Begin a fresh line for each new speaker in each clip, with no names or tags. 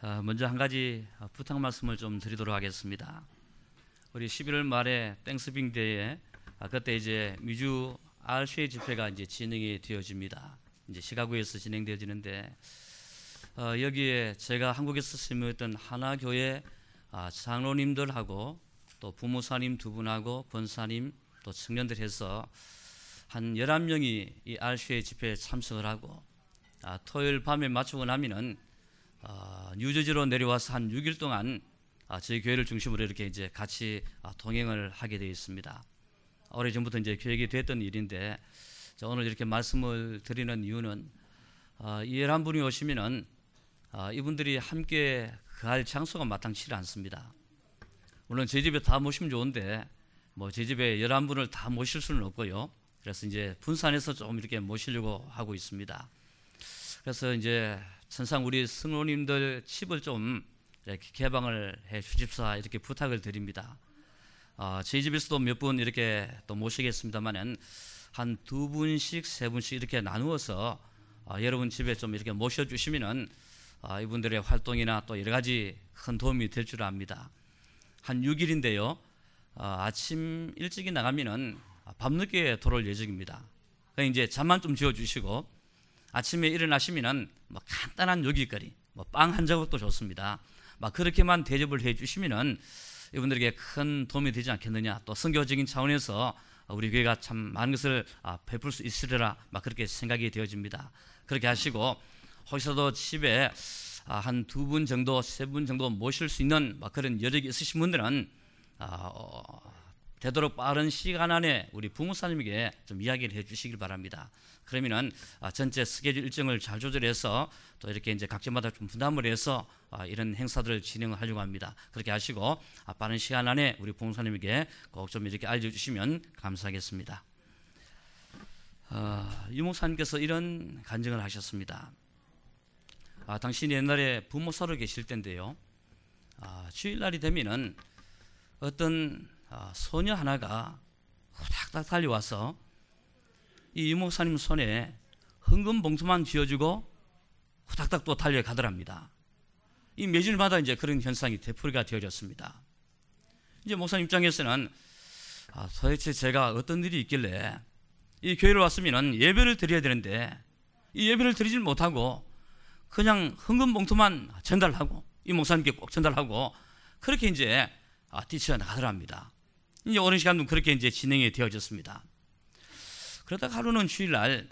어, 먼저 한 가지 부탁 말씀을 좀 드리도록 하겠습니다. 우리 11월 말에 Thanksgiving Day에 아, 그때 이제 미주 RCA 집회가 이제 진행이 되어집니다. 이제 시카고에서 진행되어지는데 어, 여기에 제가 한국에서 심었던 하나 교회 아, 장로님들하고 또 부목사님 두 분하고 권사님 또 청년들 해서 한 11명이 이 RCA 집회에 참석을 하고 아, 토요일 밤에 마치고 나면은 어, 뉴저지로 내려와서 한 6일 동안 아, 저희 교회를 중심으로 이렇게 이제 같이 아, 동행을 하게 되어 있습니다. 오래 전부터 이제 계획이 됐던 일인데 오늘 이렇게 말씀을 드리는 이유는 어, 이한 분이 오시면은 어, 이분들이 함께 그할 장소가 마땅치 않습니다. 물론 제 집에 다 모시면 좋은데 뭐 제 집에 열한 분을 다 모실 수는 없고요. 그래서 이제 분산해서 좀 이렇게 모시려고 하고 있습니다. 그래서 이제 천상 우리 승로님들 칩을 좀 이렇게 개방을 해 주십사 이렇게 부탁을 드립니다. 어, 저희 집에서도 몇 분 이렇게 또 모시겠습니다만은 한 두 분씩 세 분씩 이렇게 나누어서 어, 여러분 집에 좀 이렇게 모셔 주시면은 어, 이분들의 활동이나 또 여러 가지 큰 도움이 될 줄 압니다. 한 6일인데요. 어, 아침 일찍이 나가면은 밤늦게 돌아올 예정입니다. 그러니까 이제 잠만 좀 지어 주시고 아침에 일어나시면은 뭐 간단한 요깃거리, 뭐 빵한 자국도 좋습니다. 막 그렇게만 대접을 해주시면은 이분들에게 큰 도움이 되지 않겠느냐. 또 선교적인 차원에서 우리 교회가 참 많은 것을 아, 베풀 수 있으리라 막 그렇게 생각이 되어집니다. 그렇게 하시고 혹시라도 집에 아, 한두 분 정도, 세 분 정도 모실 수 있는 막 그런 여력이 있으신 분들은 아, 어, 되도록 빠른 시간 안에 우리 부모사님에게 좀 이야기를 해주시길 바랍니다. 그러면은 아, 전체 스케줄 일정을 잘 조절해서 또 이렇게 이제 각지마다 좀 분담을 해서 아, 이런 행사들을 진행하려고 합니다. 그렇게 하시고 아, 빠른 시간 안에 우리 부모사님에게 꼭 좀 이렇게 알려주시면 감사하겠습니다. 어, 유목사님께서 이런 간증을 하셨습니다. 아, 당신이 옛날에 부모사로 계실 때인데요. 아, 주일날이 되면은 어떤 아, 소녀 하나가 후닥닥 달려와서 이 이목사님 손에 흥금 봉투만 쥐어주고 후닥닥 또 달려가더랍니다. 이 매주마다 이제 그런 현상이 되풀이가 되어졌습니다. 이제 목사님 입장에서는 아, 도대체 제가 어떤 일이 있길래 이 교회를 왔으면 예배를 드려야 되는데 이 예배를 드리질 못하고 그냥 흥금 봉투만 전달하고 이 목사님께 꼭 전달하고 그렇게 이제 아, 뛰쳐나가더랍니다. 이제 오랜 시간 그렇게 이제 진행이 되어졌습니다. 그러다 하루는 주일날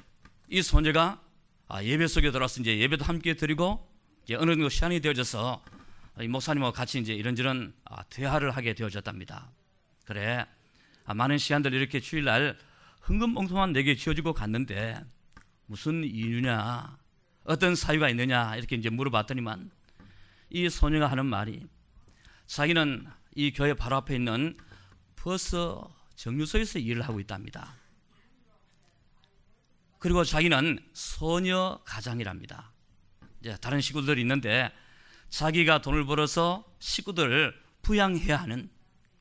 이 소녀가 아, 예배 속에 들어와서 이제 예배도 함께 드리고 이제 어느 정도 시간이 되어져서 이 목사님과 같이 이제 이런저런 아, 대화를 하게 되어졌답니다. 그래, 아, 많은 시간들 이렇게 주일날 흥금봉투만 내게 지어주고 갔는데 무슨 이유냐, 어떤 사유가 있느냐 이렇게 이제 물어봤더니만 이 소녀가 하는 말이 자기는 이 교회 바로 앞에 있는 버스 정류소에서 일을 하고 있답니다. 그리고 자기는 소녀 가장이랍니다. 이제 다른 식구들이 있는데 자기가 돈을 벌어서 식구들을 부양해야 하는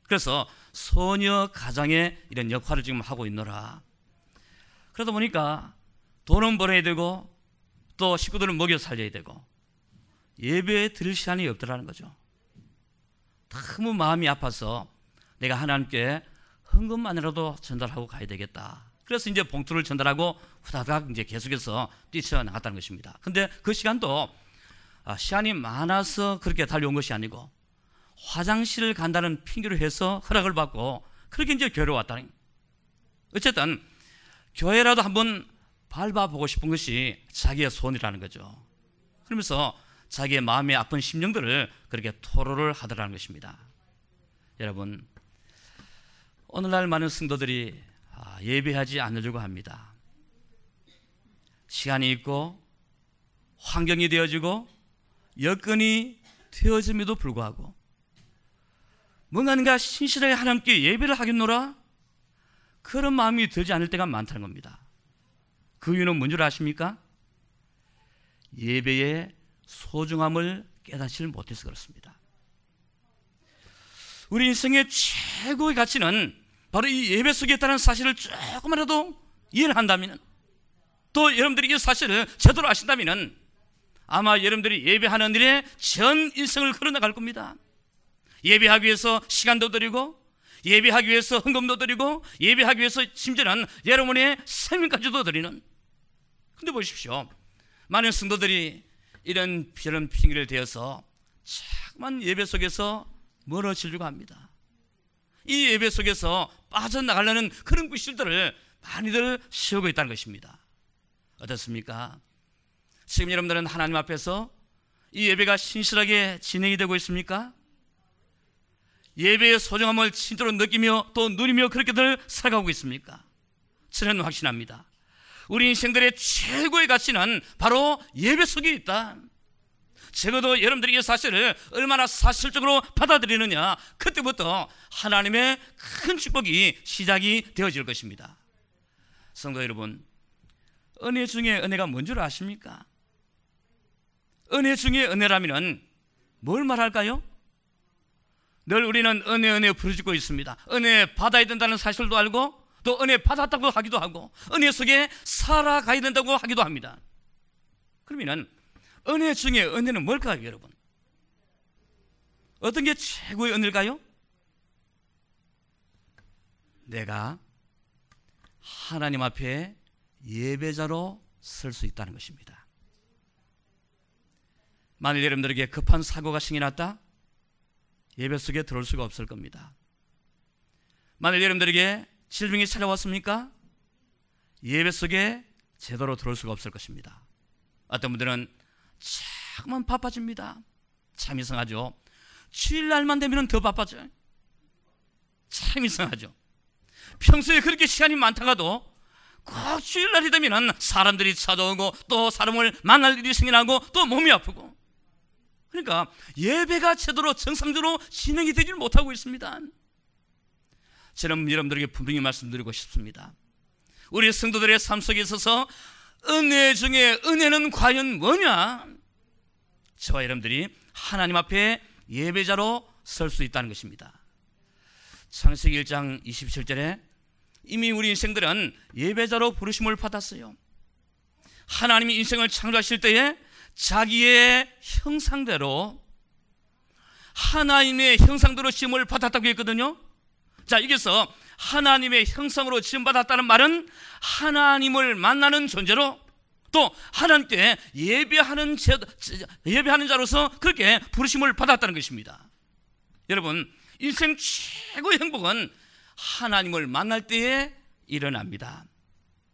그래서 소녀 가장의 이런 역할을 지금 하고 있노라. 그러다 보니까 돈은 벌어야 되고 또 식구들을 먹여 살려야 되고 예배에 드릴 시간이 없더라는 거죠. 너무 마음이 아파서 내가 하나님께 헌금만이라도 전달하고 가야 되겠다. 그래서 이제 봉투를 전달하고 후다닥 이제 계속해서 뛰쳐나갔다는 것입니다. 근데 그 시간도 아, 시간이 많아서 그렇게 달려온 것이 아니고 화장실을 간다는 핑계를 해서 허락을 받고 그렇게 이제 교회로 왔다는 어쨌든 교회라도 한번 밟아보고 싶은 것이 자기의 소원이라는 거죠. 그러면서 자기의 마음의 아픈 심령들을 그렇게 토로를 하더라는 것입니다. 여러분, 오늘날 많은 성도들이 아, 예배하지 않으려고 합니다. 시간이 있고 환경이 되어지고 여건이 되어짐에도 불구하고 뭔가 신실하게 하나님께 예배를 하겠노라 그런 마음이 들지 않을 때가 많다는 겁니다. 그 이유는 뭔 줄 아십니까? 예배의 소중함을 깨닫지를 못해서 그렇습니다. 우리 인생의 최고의 가치는 바로 이 예배 속에 있다는 사실을 조금이라도 이해를 한다면 또 여러분들이 이 사실을 제대로 아신다면 아마 여러분들이 예배하는 일에 전 인생을 걸어나갈 겁니다. 예배하기 위해서 시간도 드리고 예배하기 위해서 헌금도 드리고 예배하기 위해서 심지어는 여러분의 생명까지도 드리는 근데 보십시오. 많은 성도들이 이런 이런 핑계를 대어서 자꾸만 예배 속에서 멀어지려고 합니다. 이 예배 속에서 빠져나가려는 그런 구실들을 많이들 씌우고 있다는 것입니다. 어떻습니까? 지금 여러분들은 하나님 앞에서 이 예배가 신실하게 진행이 되고 있습니까? 예배의 소중함을 진짜로 느끼며 또 누리며 그렇게들 살아가고 있습니까? 저는 확신합니다. 우리 인생들의 최고의 가치는 바로 예배 속에 있다. 적어도 여러분들이 이 사실을 얼마나 사실적으로 받아들이느냐, 그때부터 하나님의 큰 축복이 시작이 되어질 것입니다. 성도 여러분, 은혜 중에 은혜가 뭔 줄 아십니까? 은혜 중에 은혜라면 뭘 말할까요? 늘 우리는 은혜 은혜 부르짖고 있습니다. 은혜 받아야 된다는 사실도 알고 또 은혜 받았다고 하기도 하고 은혜 속에 살아가야 된다고 하기도 합니다. 그러면은 은혜 중에 은혜는 뭘까요, 여러분? 어떤 게 최고의 은혜일까요? 내가 하나님 앞에 예배자로 설 수 있다는 것입니다. 만일 여러분들에게 급한 사고가 생겨났다? 예배 속에 들어올 수가 없을 겁니다. 만일 여러분들에게 질병이 찾아왔습니까? 예배 속에 제대로 들어올 수가 없을 것입니다. 어떤 분들은 자꾸만 바빠집니다. 참 이상하죠. 주일날만 되면 더 바빠져요. 참 이상하죠. 평소에 그렇게 시간이 많다가도 꼭 주일날이 되면 사람들이 찾아오고 또 사람을 만날 일이 생겨나고 또 몸이 아프고 그러니까 예배가 제대로 정상적으로 진행이 되지를 못하고 있습니다. 저는 여러분들에게 분명히 말씀드리고 싶습니다. 우리 성도들의 삶 속에 있어서 은혜 중에 은혜는 과연 뭐냐? 저와 여러분들이 하나님 앞에 예배자로 설 수 있다는 것입니다. 창세기 1장 27절에 이미 우리 인생들은 예배자로 부르심을 받았어요. 하나님이 인생을 창조하실 때에 자기의 형상대로 하나님의 형상대로 지음을 받았다고 했거든요. 자, 여기서 하나님의 형상으로 지음받았다는 말은 하나님을 만나는 존재로 또 하나님께 예배하는 제, 예배하는 자로서 그렇게 부르심을 받았다는 것입니다. 여러분, 인생 최고의 행복은 하나님을 만날 때에 일어납니다.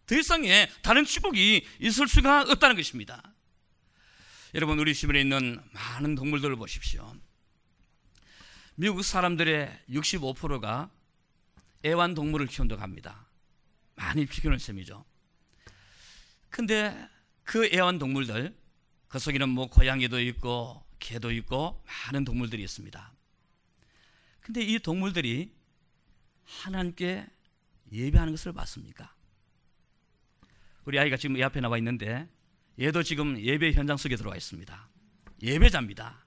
더 이상의 다른 축복이 있을 수가 없다는 것입니다. 여러분 우리 주변에 있는 많은 동물들을 보십시오. 미국 사람들의 65%가 애완동물을 키운다고 합니다. 많이 키우는 셈이죠. 근데 그 애완동물들, 그 속에는 뭐 고양이도 있고 개도 있고 많은 동물들이 있습니다. 근데 이 동물들이 하나님께 예배하는 것을 봤습니까? 우리 아이가 지금 이 앞에 나와 있는데 얘도 지금 예배 현장 속에 들어와 있습니다. 예배자입니다.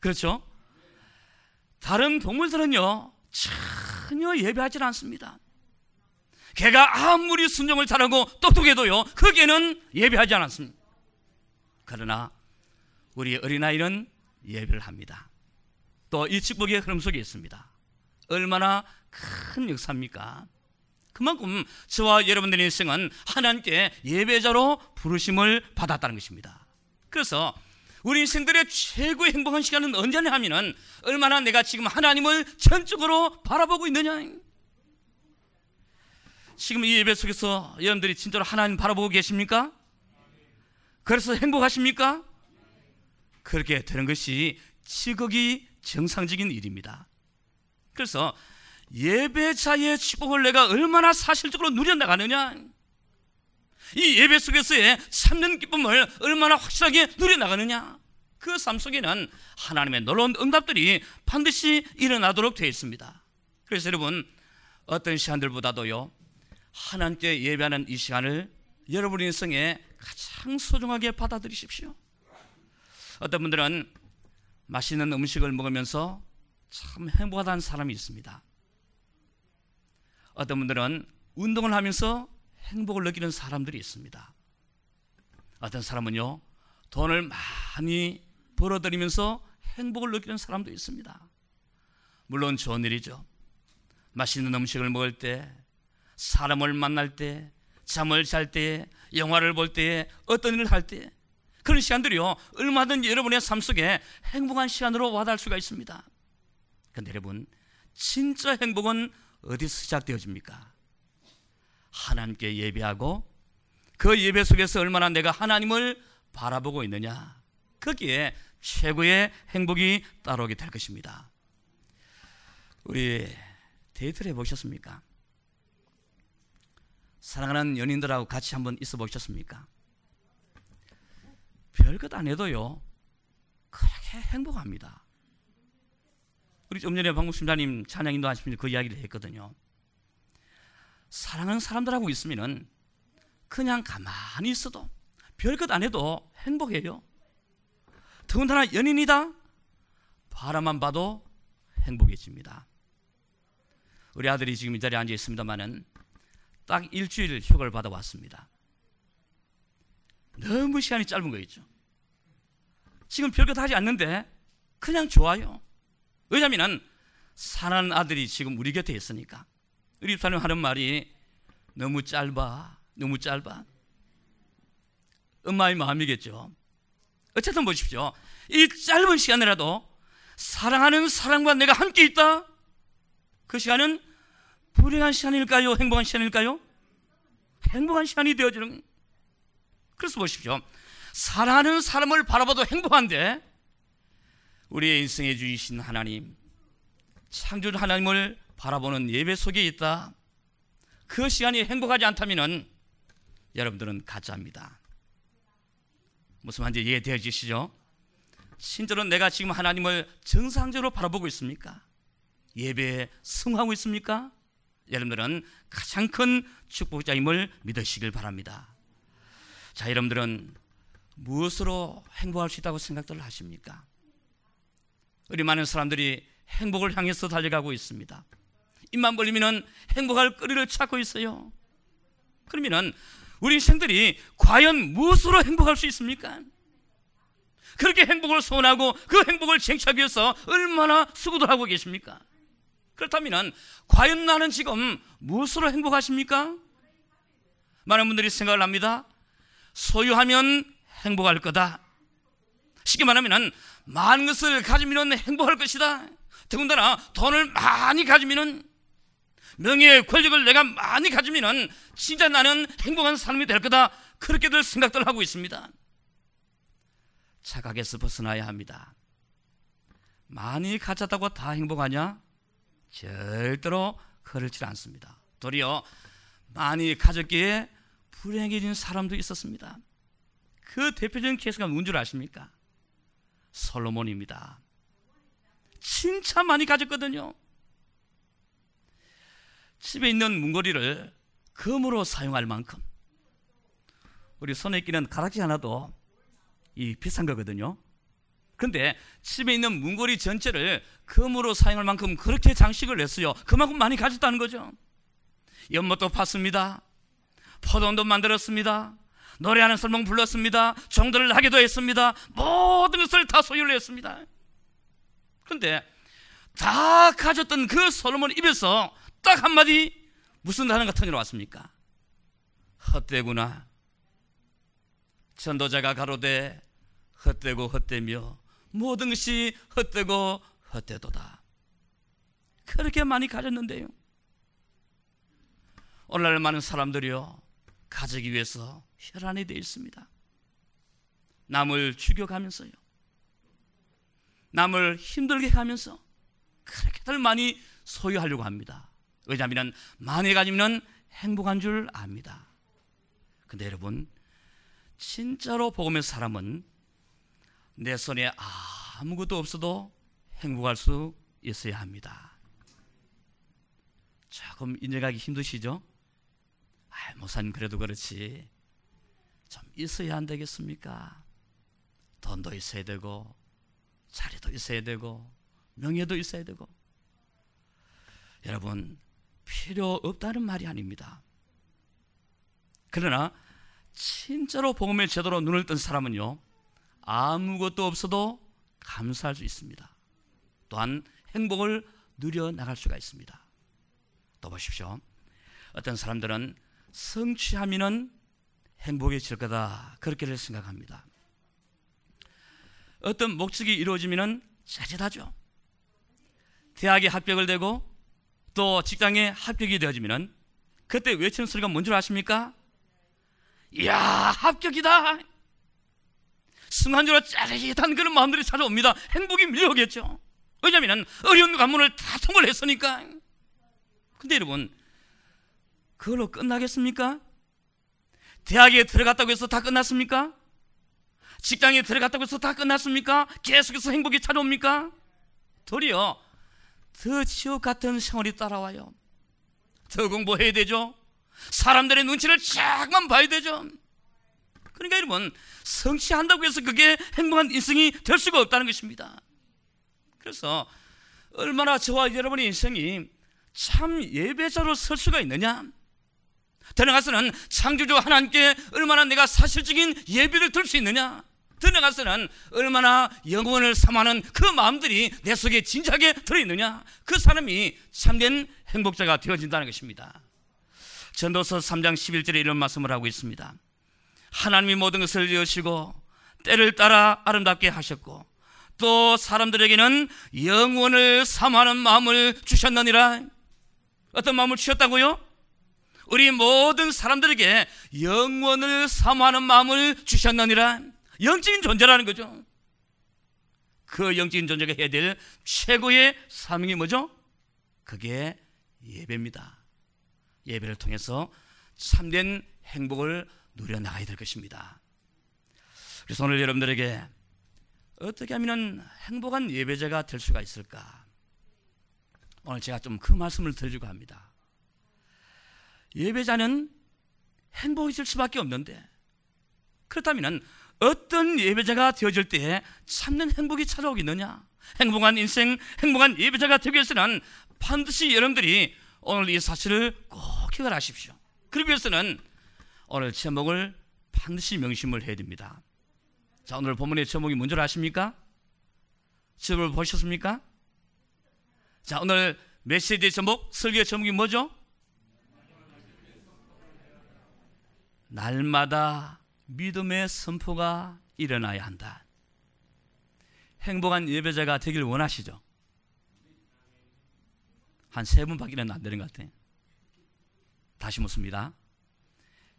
그렇죠? 다른 동물들은요, 전혀 예배하지 않습니다. 개가 아무리 순종을 잘하고 똑똑해도요, 그 개는 예배하지 않았습니다. 그러나 우리 어린아이는 예배를 합니다. 또 이 축복의 흐름 속에 있습니다. 얼마나 큰 역사입니까? 그만큼 저와 여러분들의 인생은 하나님께 예배자로 부르심을 받았다는 것입니다. 그래서 우리 인생들의 최고의 행복한 시간은 언제냐 하면은 얼마나 내가 지금 하나님을 전적으로 바라보고 있느냐. 지금 이 예배 속에서 여러분들이 진짜로 하나님 바라보고 계십니까? 그래서 행복하십니까? 그렇게 되는 것이 지극히 정상적인 일입니다. 그래서 예배자의 축복을 내가 얼마나 사실적으로 누려나가느냐 이 예배 속에서의 참는 기쁨을 얼마나 확실하게 누려나가느냐? 그 삶 속에는 하나님의 놀라운 응답들이 반드시 일어나도록 되어 있습니다. 그래서 여러분 어떤 시간들보다도요 하나님께 예배하는 이 시간을 여러분 인생에 가장 소중하게 받아들이십시오. 어떤 분들은 맛있는 음식을 먹으면서 참 행복하다는 사람이 있습니다. 어떤 분들은 운동을 하면서 행복을 느끼는 사람들이 있습니다. 어떤 사람은요, 돈을 많이 벌어들이면서 행복을 느끼는 사람도 있습니다. 물론 좋은 일이죠. 맛있는 음식을 먹을 때, 사람을 만날 때, 잠을 잘 때, 영화를 볼 때, 어떤 일을 할 때, 그런 시간들이요, 얼마든지 여러분의 삶 속에 행복한 시간으로 와닿을 수가 있습니다. 그런데 여러분, 진짜 행복은 어디서 시작되어집니까? 하나님께 예배하고 그 예배 속에서 얼마나 내가 하나님을 바라보고 있느냐. 거기에 최고의 행복이 따라오게 될 것입니다. 우리 데이트를 해보셨습니까? 사랑하는 연인들하고 같이 한번 있어 보셨습니까? 별것 안 해도요, 그렇게 행복합니다. 우리 좀 전에 방금 심사님 찬양 인도 하시면서 그 이야기를 했거든요. 사랑하는 사람들하고 있으면은 그냥 가만히 있어도 별것 안 해도 행복해요. 더군다나 연인이다? 바라만 봐도 행복해집니다. 우리 아들이 지금 이 자리에 앉아 있습니다만은 딱 일주일 휴가를 받아 왔습니다. 너무 시간이 짧은 거 있죠. 지금 별것 하지 않는데 그냥 좋아요. 왜냐하면 사는 아들이 지금 우리 곁에 있으니까. 우리 집사님 하는 말이 너무 짧아, 너무 짧아. 엄마의 마음이겠죠. 어쨌든 보십시오. 이 짧은 시간이라도 사랑하는 사랑과 내가 함께 있다. 그 시간은 불행한 시간일까요? 행복한 시간일까요? 행복한 시간이 되어지는. 그래서 보십시오. 사랑하는 사람을 바라봐도 행복한데 우리의 인생에 주이신 하나님, 창조 하나님을 바라보는 예배 속에 있다. 그 시간이 행복하지 않다면 여러분들은 가짜입니다. 무슨 말인지 이해되어지시죠? 진짜로 내가 지금 하나님을 정상적으로 바라보고 있습니까? 예배에 승하고 있습니까? 여러분들은 가장 큰 축복자임을 믿으시길 바랍니다. 자, 여러분들은 무엇으로 행복할 수 있다고 생각들 하십니까? 우리 많은 사람들이 행복을 향해서 달려가고 있습니다. 입만 벌리면 행복할 거리를 찾고 있어요. 그러면 우리 생들이 과연 무엇으로 행복할 수 있습니까? 그렇게 행복을 소원하고 그 행복을 쟁취하기 위해서 얼마나 수고를 하고 계십니까? 그렇다면 과연 나는 지금 무엇으로 행복하십니까? 많은 분들이 생각을 합니다. 소유하면 행복할 거다. 쉽게 말하면 많은 것을 가지면 행복할 것이다. 더군다나 돈을 많이 가지면 명예, 권력을 내가 많이 가지면 진짜 나는 행복한 사람이 될 거다. 그렇게들 생각들 하고 있습니다. 착각에서 벗어나야 합니다. 많이 가졌다고 다 행복하냐? 절대로 그렇지 않습니다. 도리어 많이 가졌기에 불행해진 사람도 있었습니다. 그 대표적인 케이스가 뭔 줄 아십니까? 솔로몬입니다. 진짜 많이 가졌거든요. 집에 있는 문고리를 금으로 사용할 만큼 우리 손에 끼는 가락지 하나도 이 비싼 거거든요. 근데 집에 있는 문고리 전체를 금으로 사용할 만큼 그렇게 장식을 했어요. 그만큼 많이 가졌다는 거죠. 연못도 팠습니다. 포도원도 만들었습니다. 노래하는 설몽 불렀습니다. 종들을 하기도 했습니다. 모든 것을 다 소유를 했습니다. 그런데 다 가졌던 그 솔로몬 입에서 딱 한마디 무슨 단어가 터져나왔습니까? 헛되구나. 전도자가 가로되 헛되고 헛되며 모든 것이 헛되고 헛되도다. 그렇게 많이 가졌는데요. 오늘날 많은 사람들이요 가지기 위해서 혈안이 되어 있습니다. 남을 죽여가면서요. 남을 힘들게 하면서 그렇게들 많이 소유하려고 합니다. 왜냐하면 많이 가지면 행복한 줄 압니다. 근데 여러분 진짜로 복음의 사람은 내 손에 아무것도 없어도 행복할 수 있어야 합니다. 조금 인정하기 힘드시죠? 아, 목사님 그래도 그렇지. 좀 있어야 안 되겠습니까? 돈도 있어야 되고 자리도 있어야 되고 명예도 있어야 되고 여러분 필요 없다는 말이 아닙니다. 그러나 진짜로 복음의 제대로 눈을 뜬 사람은요 아무것도 없어도 감사할 수 있습니다. 또한 행복을 누려 나갈 수가 있습니다. 또 보십시오. 어떤 사람들은 성취하면은 행복해질 거다 그렇게 생각합니다. 어떤 목적이 이루어지면은 짜릿하죠. 대학에 합격을 되고 또 직장에 합격이 되어지면은 그때 외치는 소리가 뭔 줄 아십니까? 이야 합격이다. 순간적으로 짜릿한 그런 마음들이 찾아옵니다. 행복이 밀려오겠죠. 왜냐하면 어려운 관문을 다 통과를 했으니까. 근데 여러분 그걸로 끝나겠습니까? 대학에 들어갔다고 해서 다 끝났습니까? 직장에 들어갔다고 해서 다 끝났습니까? 계속해서 행복이 찾아옵니까? 도리어 더 지옥 같은 생활이 따라와요. 더 공부해야 되죠. 사람들의 눈치를 자꾸만 봐야 되죠. 그러니까 여러분 성취한다고 해서 그게 행복한 인생이 될 수가 없다는 것입니다. 그래서 얼마나 저와 여러분의 인생이 참 예배자로 설 수가 있느냐? 들어가서는 창조주 하나님께 얼마나 내가 사실적인 예배를 들 수 있느냐? 들어가서는 얼마나 영혼을 삼하는 그 마음들이 내 속에 진지하게 들어있느냐? 그 사람이 참된 행복자가 되어진다는 것입니다. 전도서 3장 11절에 이런 말씀을 하고 있습니다. 하나님이 모든 것을 지으시고 때를 따라 아름답게 하셨고 또 사람들에게는 영원을 삼하는 마음을 주셨느니라. 어떤 마음을 주셨다고요? 우리 모든 사람들에게 영원을 사모하는 마음을 주셨느니라. 영적인 존재라는 거죠. 그 영적인 존재가 해야 될 최고의 사명이 뭐죠? 그게 예배입니다. 예배를 통해서 참된 행복을 누려나가야 될 것입니다. 그래서 오늘 여러분들에게 어떻게 하면 행복한 예배자가 될 수가 있을까? 오늘 제가 좀 그 말씀을 드리려고 합니다. 예배자는 행복해질 수밖에 없는데 그렇다면 어떤 예배자가 되어질 때에 참는 행복이 찾아오겠느냐? 행복한 인생, 행복한 예배자가 되기 위해서는 반드시 여러분들이 오늘 이 사실을 꼭 기억하십시오. 그러기 위해서는 오늘 제목을 반드시 명심을 해야 됩니다. 자, 오늘 본문의 제목이 뭔지 아십니까? 제목을 보셨습니까? 자, 오늘 메시지의 제목, 설교의 제목이 뭐죠? 날마다 믿음의 선포가 일어나야 한다. 행복한 예배자가 되길 원하시죠? 한 세 분밖에는 안 되는 것 같아요. 다시 묻습니다.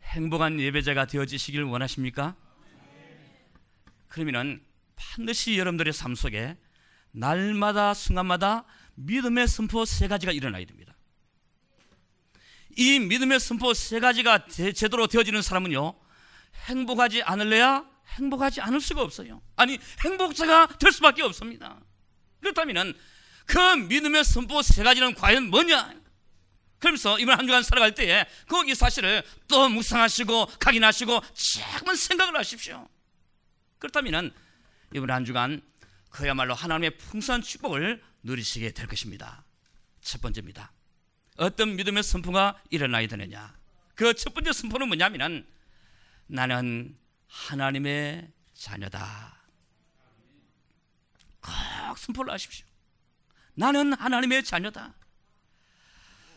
행복한 예배자가 되어지시길 원하십니까? 그러면 반드시 여러분들의 삶 속에 날마다 순간마다 믿음의 선포 세 가지가 일어나야 됩니다. 이 믿음의 선포 세 가지가 제대로 되어지는 사람은요, 행복하지 않을래야 행복하지 않을 수가 없어요. 아니, 행복자가 될 수밖에 없습니다. 그렇다면 그 믿음의 선포 세 가지는 과연 뭐냐? 그러면서 이번 한 주간 살아갈 때에 거기 사실을 또 묵상하시고 각인하시고 자꾸만 생각을 하십시오. 그렇다면 이번 한 주간 그야말로 하나님의 풍성한 축복을 누리시게 될 것입니다. 첫 번째입니다. 어떤 믿음의 선포가 일어나야 되느냐? 그 첫 번째 선포는 뭐냐면은 나는 하나님의 자녀다. 꼭 선포를 하십시오. 나는 하나님의 자녀다.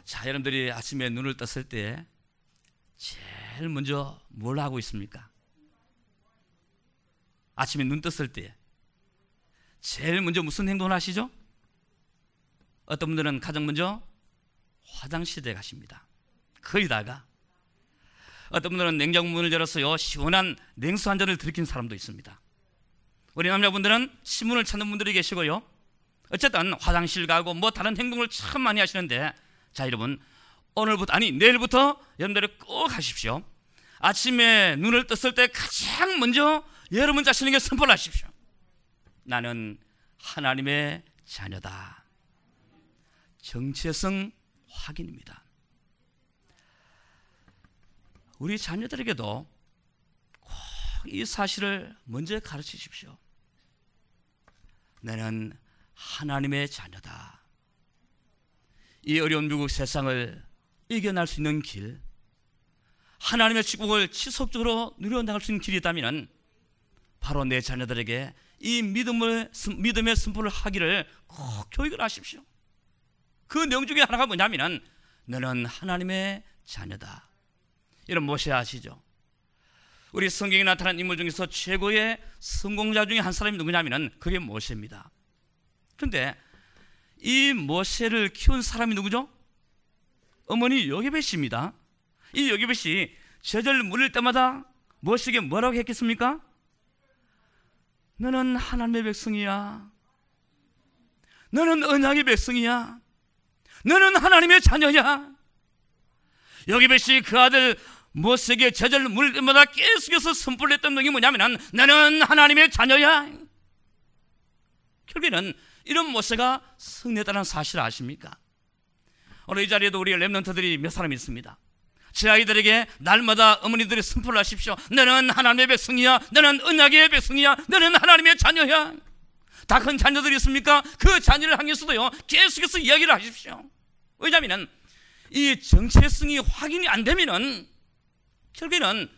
자, 여러분들이 아침에 눈을 떴을 때 제일 먼저 뭘 하고 있습니까? 아침에 눈 떴을 때 제일 먼저 무슨 행동을 하시죠? 어떤 분들은 가장 먼저 화장실에 가십니다. 거의다가 어떤 분들은 냉장고 문을 열었어요. 시원한 냉수 한 잔을 들이킨 사람도 있습니다. 우리 남자분들은 신문을 찾는 분들이 계시고요. 어쨌든 화장실 가고 뭐 다른 행동을 참 많이 하시는데 자 여러분 오늘부터 아니 내일부터 여러분들이 꼭 하십시오. 아침에 눈을 떴을 때 가장 먼저 여러분 자신에게 선포를 하십시오. 나는 하나님의 자녀다. 정체성 확인입니다. 우리 자녀들에게도 꼭 이 사실을 먼저 가르치십시오. 나는 하나님의 자녀다. 이 어려운 미국 세상을 이겨낼 수 있는 길, 하나님의 축복을 지속적으로 누려나갈 수 있는 길이 있다면 바로 내 자녀들에게 이 믿음을 믿음의 선포를 하기를 꼭 교육을 하십시오. 그 내용 중에 하나가 뭐냐면은 너는 하나님의 자녀다. 이런 모세 아시죠? 우리 성경에 나타난 인물 중에서 최고의 성공자 중에 한 사람이 누구냐면은 그게 모세입니다. 그런데 이 모세를 키운 사람이 누구죠? 어머니 요게벳 씨입니다. 이 요게벳 씨 제절 물릴 때마다 모세에게 뭐라고 했겠습니까? 너는 하나님의 백성이야. 너는 언약의 백성이야. 너는 하나님의 자녀야. 요게벳이 그 아들 모세에게 제절 물릴 때마다 계속해서 선포를 했던 내용이 뭐냐면 너는 하나님의 자녀야. 결국에는 이런 모세가 승리했다는 사실을 아십니까? 오늘 이 자리에도 우리 랩런트들이 몇 사람 있습니다. 제 아이들에게 날마다 어머니들이 선포를 하십시오. 너는 하나님의 백성이야. 너는 언약의 백성이야. 너는 하나님의 자녀야. 다 큰 자녀들이 있습니까? 그 자녀를 향해서도요. 계속해서 이야기를 하십시오. 왜냐하면 이 정체성이 확인이 안 되면은 결국에는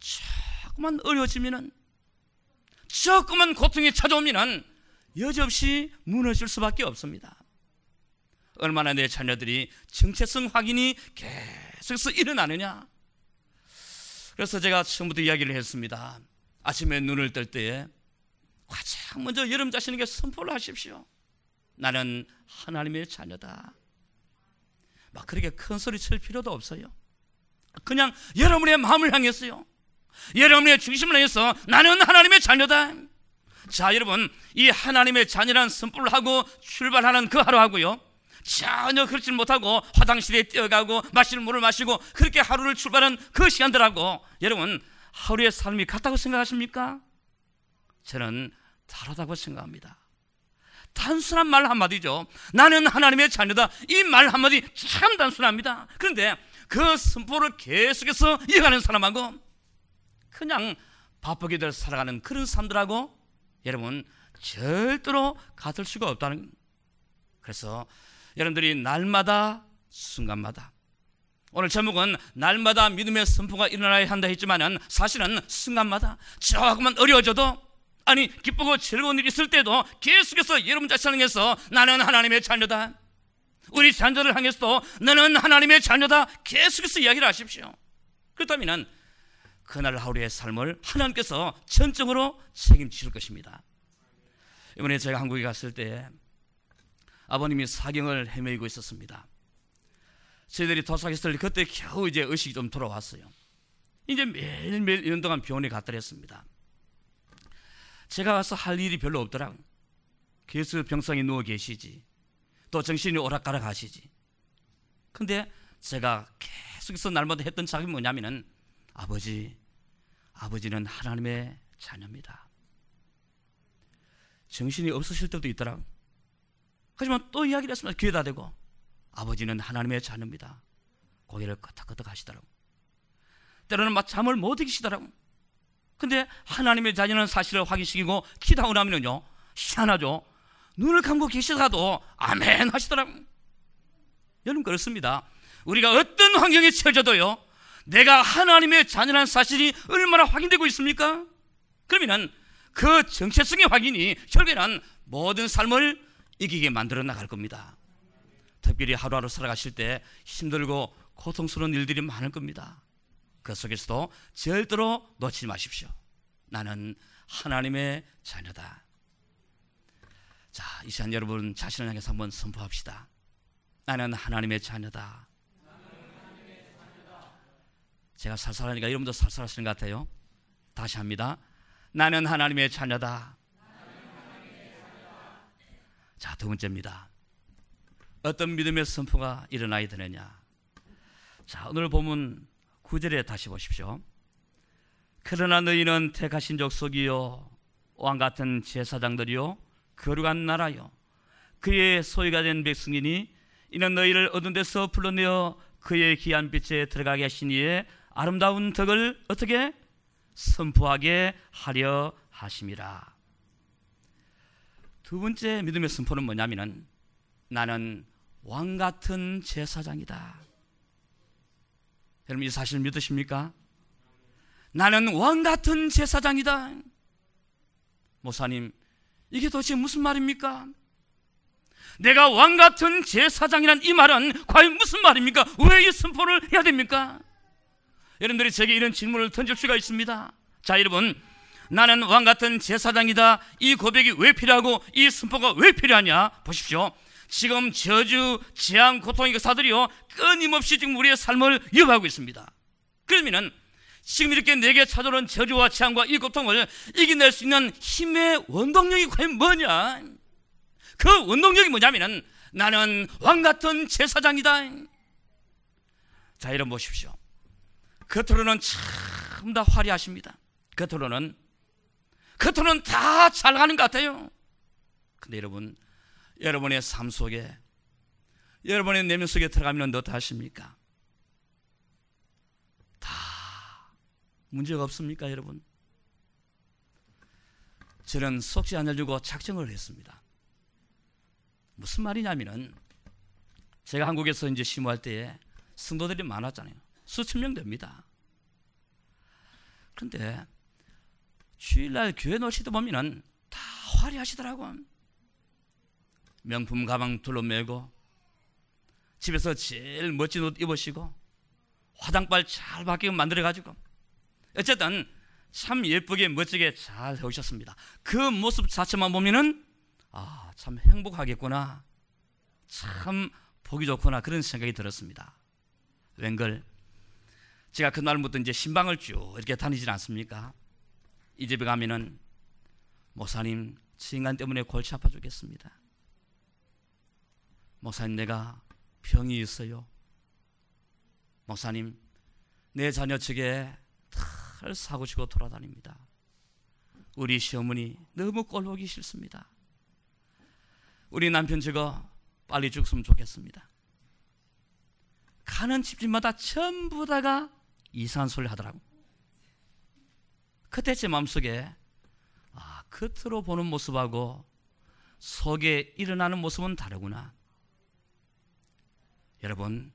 조금만 어려워지면은 조금만 고통이 찾아오면은 여지없이 무너질 수밖에 없습니다. 얼마나 내 자녀들이 정체성 확인이 계속해서 일어나느냐. 그래서 제가 처음부터 이야기를 했습니다. 아침에 눈을 뜰 때에 가장 먼저 여러분 자신에게 선포를 하십시오. 나는 하나님의 자녀다. 막 그렇게 큰 소리 칠 필요도 없어요. 그냥 여러분의 마음을 향했어요. 여러분의 중심을 향해서 나는 하나님의 자녀다. 자, 여러분, 이 하나님의 자녀란 선포를 하고 출발하는 그 하루 하고요. 전혀 그렇지 못하고 화장실에 뛰어가고 마시는 물을 마시고 그렇게 하루를 출발한 그 시간들하고 여러분 하루의 삶이 같다고 생각하십니까? 저는 다르다고 생각합니다. 단순한 말 한마디죠. 나는 하나님의 자녀다. 이 말 한마디 참 단순합니다. 그런데 그 선포를 계속해서 이어가는 사람하고 그냥 바쁘게들 살아가는 그런 사람들하고 여러분 절대로 같을 수가 없다는 그래서 여러분들이 날마다 순간마다 오늘 제목은 날마다 믿음의 선포가 일어나야 한다 했지만은 사실은 순간마다 조금만 어려워져도 아니 기쁘고 즐거운 일이 있을 때도 계속해서 여러분 자신을 향해서 나는 하나님의 자녀다 우리 자녀를 향해서도 너는 하나님의 자녀다 계속해서 이야기를 하십시오 그렇다면 그날 하루의 삶을 하나님께서 전적으로 책임질 것입니다 이번에 제가 한국에 갔을 때 아버님이 사경을 헤매고 있었습니다. 저희들이 도착했을 때 그때 겨우 이제 의식이 좀 돌아왔어요. 이제 매일매일 이런 동안 병원에 갔더랬습니다. 제가 가서 할 일이 별로 없더라. 계속 병상에 누워 계시지. 또 정신이 오락가락 하시지. 근데 제가 계속해서 날마다 했던 작업이 뭐냐면은 아버지, 아버지는 하나님의 자녀입니다. 정신이 없으실 때도 있더라. 하지만 또 이야기를 했습니다. 귀에다 대고 아버지는 하나님의 자녀입니다. 고개를 끄덕끄덕 하시더라고. 때로는 막 잠을 못 이기시더라고. 근데 하나님의 자녀는 사실을 확인시키고 기도하고 나면요. 희한하죠. 눈을 감고 계시다가도 아멘 하시더라고. 여러분 그렇습니다. 우리가 어떤 환경에 처져도요. 내가 하나님의 자녀라는 사실이 얼마나 확인되고 있습니까? 그러면 그 정체성의 확인이 결국에는 모든 삶을 이기게 만들어 나갈 겁니다. 특별히 하루하루 살아가실 때 힘들고 고통스러운 일들이 많을 겁니다. 그 속에서도 절대로 놓치지 마십시오. 나는 하나님의 자녀다. 자, 이 시간 여러분 자신을 향해서 한번 선포합시다. 나는 하나님의 자녀다. 제가 살살하니까 여러분도 살살하시는 것 같아요. 다시 합니다. 나는 하나님의 자녀다. 자, 두 번째입니다. 어떤 믿음의 선포가 일어나야 되느냐. 자, 오늘 보면 구절에 다시 보십시오. 그러나 너희는 택하신 족속이요 왕 같은 제사장들이요 거룩한 나라요 그의 소유가 된 백성이니 이는 너희를 얻은 데서 불러내어 그의 귀한 빛에 들어가게 이의 아름다운 덕을 어떻게 선포하게 하려 하심이라. 두 번째 믿음의 선포는 뭐냐면은 나는 왕 같은 제사장이다. 여러분 이 사실 믿으십니까? 나는 왕 같은 제사장이다. 목사님, 이게 도대체 무슨 말입니까? 내가 왕 같은 제사장이란 이 말은 과연 무슨 말입니까? 왜 이 선포를 해야 됩니까? 여러분들이 제게 이런 질문을 던질 수가 있습니다. 자, 여러분, 나는 왕 같은 제사장이다. 이 고백이 왜 필요하고 이 선포가 왜 필요하냐? 보십시오. 지금 저주, 재앙, 고통의 사들이요 끊임없이 지금 우리의 삶을 위협하고 있습니다. 그러면은 지금 이렇게 내게 찾아오는 저주와 재앙과 이 고통을 이겨낼 수 있는 힘의 원동력이 과연 뭐냐? 그 원동력이 뭐냐면은 나는 왕 같은 제사장이다. 자, 여러분 보십시오. 겉으로는 참 다 화려하십니다. 겉으로는 겉으로는 다잘 가는 것 같아요. 근데 여러분, 여러분의 삶 속에 여러분의 내면 속에 들어가면 어떠하십니까? 문제가 없습니까, 여러분? 저는 속지 않으려고 작정을 했습니다. 무슨 말이냐면은 제가 한국에서 이제 심호할 때에 성도들이 많았잖아요. 수천 명 됩니다. 그런데 주일날 교회 노시다 보면은 다 화려하시더라고. 명품 가방 둘러매고 집에서 제일 멋진 옷 입으시고 화장발 잘 바뀌게 만들어 가지고 어쨌든 참 예쁘게 멋지게 잘 해오셨습니다. 그 모습 자체만 보면은 아, 참 행복하겠구나. 참 보기 좋구나. 그런 생각이 들었습니다. 웬걸 제가 그날부터 이제 신방을 쭉 이렇게 다니지 않습니까? 이 집에 가면은 목사님 저 인간 때문에 골치 아파 죽겠습니다. 목사님 내가 병이 있어요. 목사님 내 자녀 측에 탈 사고 치고 돌아다닙니다. 우리 시어머니 너무 꼴보기 싫습니다. 우리 남편 저거 빨리 죽으면 좋겠습니다. 가는 집집마다 전부 다가 이상한 소리 하더라고. 그때 제 마음속에 아, 겉으로 보는 모습하고 속에 일어나는 모습은 다르구나. 여러분,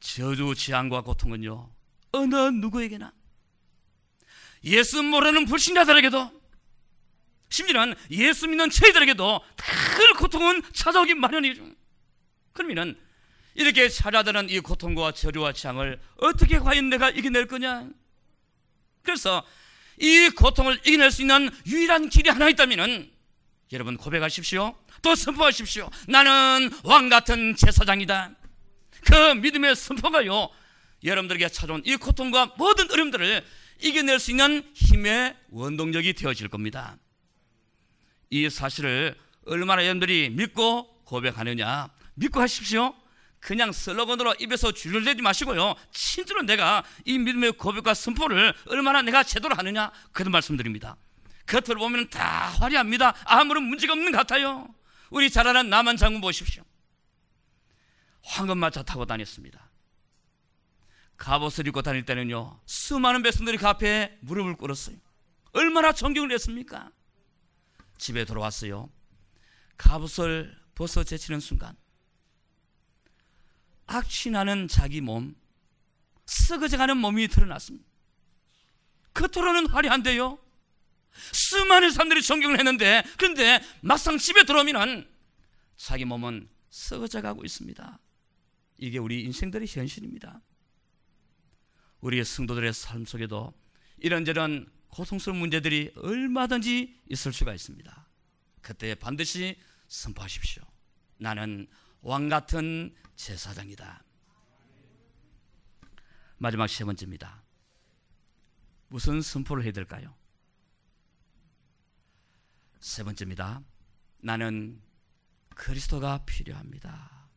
저주, 재앙과 고통은요, 어느 누구에게나 예수 모르는 불신자들에게도 심지어는 예수 믿는 저희들에게도 큰 고통은 찾아오기 마련이죠. 그러면은 이렇게 찾아드는 이 고통과 저주와 재앙을 어떻게 과연 내가 이겨낼 거냐? 그래서 이 고통을 이겨낼 수 있는 유일한 길이 하나 있다면은 여러분 고백하십시오. 또 선포하십시오. 나는 왕 같은 제사장이다. 그 믿음의 선포가요. 여러분들에게 찾아온 이 고통과 모든 어려움들을 이겨낼 수 있는 힘의 원동력이 되어질 겁니다. 이 사실을 얼마나 여러분들이 믿고 고백하느냐 믿고 하십시오. 그냥 슬로건으로 입에서 줄을 내지 마시고요. 진짜로 내가 이 믿음의 고백과 선포를 얼마나 내가 제대로 하느냐 그런 말씀드립니다. 겉으로 보면 다 화려합니다. 아무런 문제가 없는 것 같아요. 우리 잘 아는 남한 장군 보십시오. 황금마차 타고 다녔습니다. 갑옷을 입고 다닐 때는요 수많은 백성들이 그 앞에 무릎을 꿇었어요. 얼마나 존경을 했습니까? 집에 돌아왔어요. 갑옷을 벗어 제치는 순간 악취나는 자기 몸, 썩어져가는 몸이 드러났습니다. 겉으로는 화려한데요. 수많은 사람들이 존경을 했는데 그런데 막상 집에 들어오면 자기 몸은 썩어져 가고 있습니다. 이게 우리 인생들의 현실입니다. 우리의 성도들의 삶 속에도 이런저런 고통스러운 문제들이 얼마든지 있을 수가 있습니다. 그때 반드시 선포하십시오. 나는 왕 같은 제사장이다. 마지막 세 번째입니다. 무슨 선포를 해야 될까요? 세 번째입니다. 나는 그리스도가 필요합니다.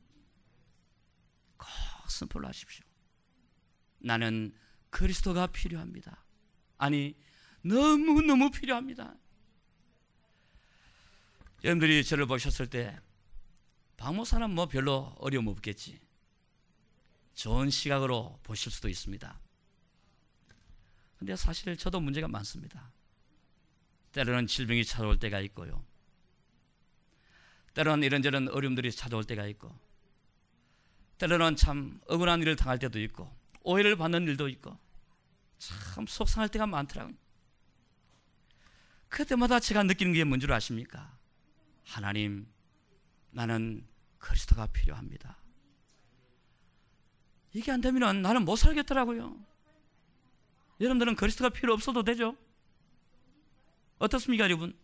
꼭 선포를 하십시오. 나는 그리스도가 필요합니다. 아니, 너무너무 필요합니다. 여러분들이 저를 보셨을 때 박모사는 뭐 별로 어려움 없겠지. 좋은 시각으로 보실 수도 있습니다. 근데 사실 저도 문제가 많습니다. 때로는 질병이 찾아올 때가 있고요. 때로는 이런저런 어려움들이 찾아올 때가 있고, 때로는 참 억울한 일을 당할 때도 있고, 오해를 받는 일도 있고, 참 속상할 때가 많더라고요. 그때마다 제가 느끼는 게 뭔 줄 아십니까? 하나님, 나는 그리스도가 필요합니다. 이게 안 되면 나는 못 살겠더라고요. 여러분들은 그리스도가 필요 없어도 되죠? 어떻습니까, 여러분?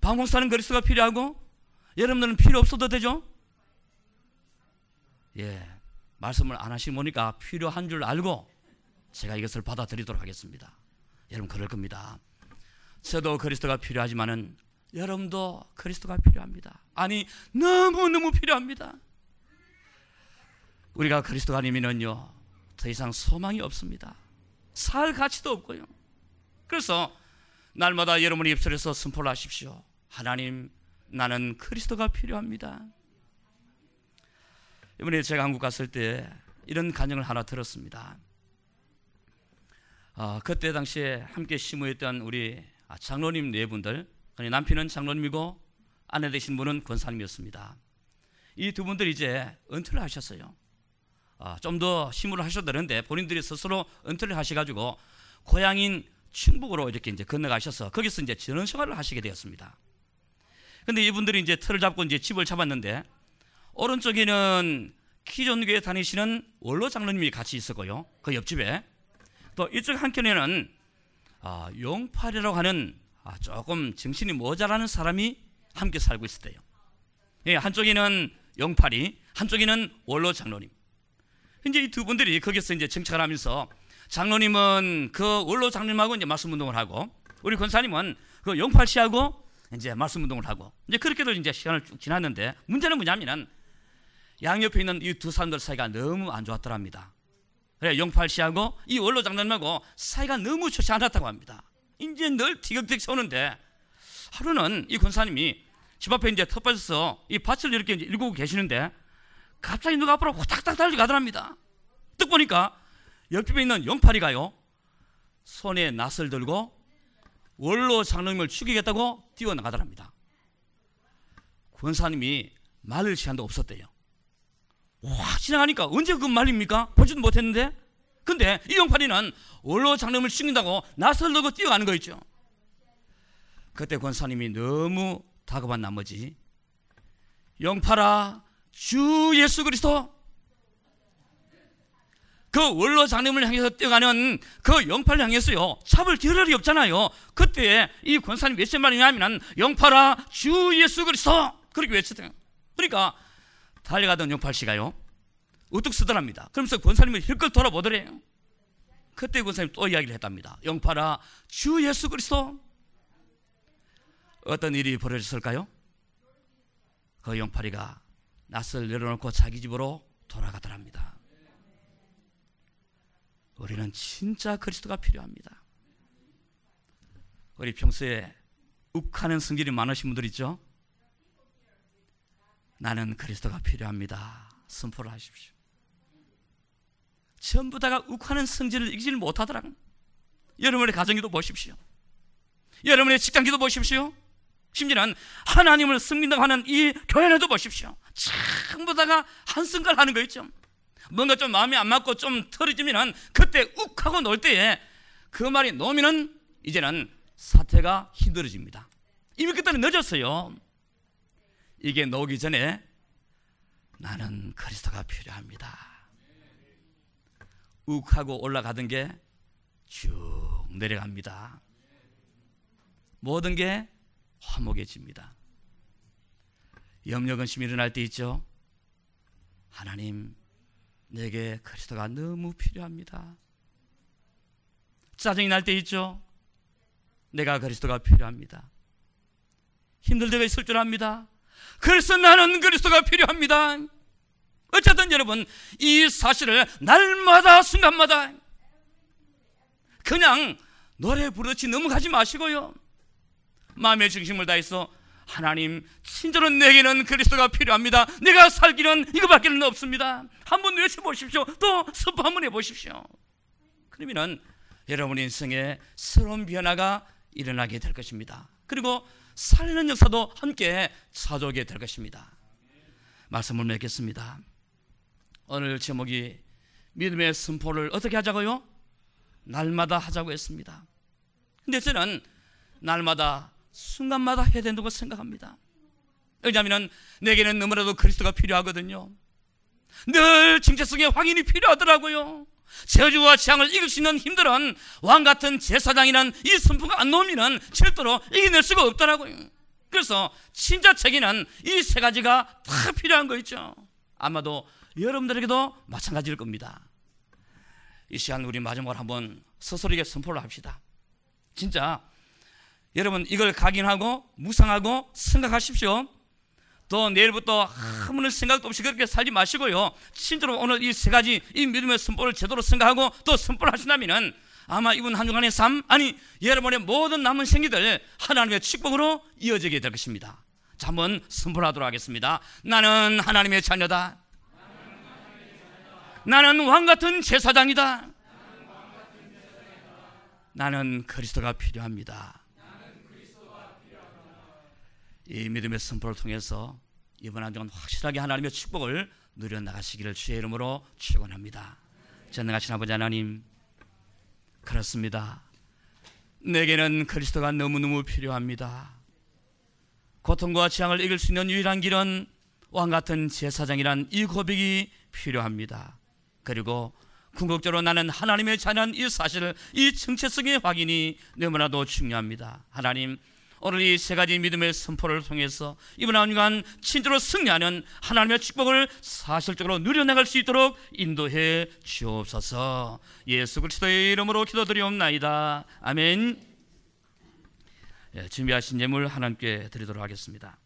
방공사는 그리스도가 필요하고 여러분들은 필요 없어도 되죠? 예, 말씀을 안 하시고 보니까 필요한 줄 알고 제가 이것을 받아들이도록 하겠습니다. 여러분 그럴 겁니다. 저도 그리스도가 필요하지만은 여러분도 그리스도가 필요합니다. 아니 너무 너무 필요합니다. 우리가 그리스도가 아니면은요 더 이상 소망이 없습니다. 살 가치도 없고요. 그래서 날마다 여러분의 입술에서 선포를 하십시오. 하나님, 나는 그리스도가 필요합니다. 이번에 제가 한국 갔을 때 이런 간증을 하나 들었습니다. 어, 그때 당시에 함께 심무했던 우리 장로님 네 분들, 남편은 장로님이고 아내 되신 분은 권사님이었습니다. 이 두 분들이 이제 은퇴를 하셨어요. 어, 좀더 심무를 하셔도 되는데 본인들이 스스로 은퇴를 하셔가지고 고향인 충북으로 이렇게 이제 건너가셔서 거기서 이제 전원 생활을 하시게 되었습니다. 근데 이분들이 이제 틀을 잡고 이제 집을 잡았는데 오른쪽에는 기존교회 다니시는 원로 장로님이 같이 있었고요. 그 옆집에 또 이쪽 한켠에는 아, 용팔이라고 하는 아, 조금 정신이 모자라는 사람이 함께 살고 있었대요. 예, 한쪽에는 용팔이, 한쪽에는 원로 장로님. 이제 이 두 분들이 거기서 이제 정착을 하면서 장로님은 그 원로 장로님하고 이제 말씀 운동을 하고 우리 권사님은 그 용팔 씨하고 이제 말씀 운동을 하고 이제 그렇게들 이제 시간을 쭉 지났는데 문제는 뭐냐면은 양옆에 있는 이 두 사람들 사이가 너무 안 좋았더랍니다. 그래 용팔 씨하고 이 원로 장로님하고 사이가 너무 좋지 않았다고 합니다. 이제 늘 티격태격 세우는데 하루는 이 권사님이 집 앞에 이제 텃밭에서 이 밭을 이렇게 일구고 계시는데 갑자기 누가 앞으로 후딱딱 달려가더랍니다. 딱 보니까 옆집에 있는 용팔이가요 손에 낫을 들고 원로 장로님을 죽이겠다고 뛰어나가더랍니다. 권사님이 말을 시간도 없었대요. 확 지나가니까 언제 그 말입니까? 보지도 못했는데. 근데 이 용팔이는 원로 장로님을 죽인다고 들고 뛰어가는 거 있죠. 그때 권사님이 너무 다급한 나머지 영팔아 주 예수 그리스도 그 원로 장님을 향해서 뛰어가는 그 영팔을 향해서요 잡을 겨를이 없잖아요 그때 이 권사님 몇째 말이냐면 영팔아 주 예수 그리스도 그렇게 외쳤대요 그러니까 달려가던 영팔씨가요 우뚝 쓰더랍니다 그러면서 권사님을 힐끗 돌아보더래요 그때 권사님 또 이야기를 했답니다 영팔아 주 예수 그리스도 어떤 일이 벌어졌을까요? 그 영팔이가 낯을 내려놓고 자기 집으로 돌아가더랍니다 우리는 진짜 그리스도가 필요합니다. 우리 평소에 욱하는 성질이 많으신 분들 있죠? 나는 그리스도가 필요합니다. 선포를 하십시오. 전부 다가 욱하는 성질을 이기지 못하더라. 여러분의 가정기도 보십시오. 여러분의 직장기도 보십시오. 심지어는 하나님을 승민다고 하는 이 교회에도 보십시오. 전부 다가 한순간 하는 거 있죠. 뭔가 좀 마음이 안 맞고 좀 털어지면은 그때 욱하고 놀 때에 그 말이 놓으면은 이제는 사태가 힘들어집니다. 이미 그때는 늦었어요. 이게 놓기 전에 나는 그리스도가 필요합니다. 욱 하고 올라가던 게 쭉 내려갑니다. 모든 게 화목해집니다. 염려 근심이 일어날 때 있죠. 하나님 내게 그리스도가 너무 필요합니다. 짜증이 날 때 있죠. 내가 그리스도가 필요합니다. 힘들 때가 있을 줄 압니다. 그래서 나는 그리스도가 필요합니다. 어쨌든 여러분 이 사실을 날마다 순간마다 그냥 노래 부르듯이 넘어가지 마시고요. 마음의 중심을 다해서 하나님, 친절로 내게는 그리스도가 필요합니다. 내가 살기는 이거밖에는 없습니다. 한번 외쳐보십시오. 또 선포 한번 해보십시오. 그러면 여러분 인생에 새로운 변화가 일어나게 될 것입니다. 그리고 살리는 역사도 함께 찾아오게 될 것입니다. 말씀을 맺겠습니다. 오늘 제목이 믿음의 선포를 어떻게 하자고요? 날마다 하자고 했습니다. 근데 저는 날마다 순간마다 해야 된다고 생각합니다. 왜냐하면 내게는 너무나도 그리스도가 필요하거든요. 늘 정체성의 확인이 필요하더라고요. 저주와 재앙을 이길 수 있는 힘들은 왕 같은 제사장이란 이 선포가 안 놓으면 절대로 이겨낼 수가 없더라고요. 그래서 진짜 책에는 이 세 가지가 다 필요한 거 있죠. 아마도 여러분들에게도 마찬가지일 겁니다. 이 시간 우리 마지막으로 한번 스스로에게 선포를 합시다. 진짜 여러분 이걸 각인하고 묵상하고 생각하십시오. 또 내일부터 아무런 생각도 없이 그렇게 살지 마시고요. 진짜로 오늘 이 세 가지 이 믿음의 선포를 제대로 생각하고 또 선포를 하신다면은 아마 이번 한 주간의 삶 아니 여러분의 모든 남은 생기들 하나님의 축복으로 이어지게 될 것입니다. 자 한번 선포를 하도록 하겠습니다. 나는 하나님의 자녀다. 나는 왕 같은 제사장이다. 나는 그리스도가 필요합니다. 이 믿음의 선포를 통해서 이번 한 주간 확실하게 하나님의 축복을 누려 나가시기를 주의 이름으로 축원합니다. 전능하신 아버지 하나님 그렇습니다. 내게는 그리스도가 너무너무 필요합니다. 고통과 재앙을 이길 수 있는 유일한 길은 왕 같은 제사장이란 이 고백이 필요합니다. 그리고 궁극적으로 나는 하나님의 자녀인 이 사실, 이 정체성의 확인이 너무나도 중요합니다. 하나님, 오늘 이 세 가지 믿음의 선포를 통해서 이번 한 주간 진짜로 승리하는 하나님의 축복을 사실적으로 누려나갈 수 있도록 인도해 주옵소서. 예수 그리스도의 이름으로 기도드리옵나이다. 아멘. 예, 준비하신 예물 하나님께 드리도록 하겠습니다.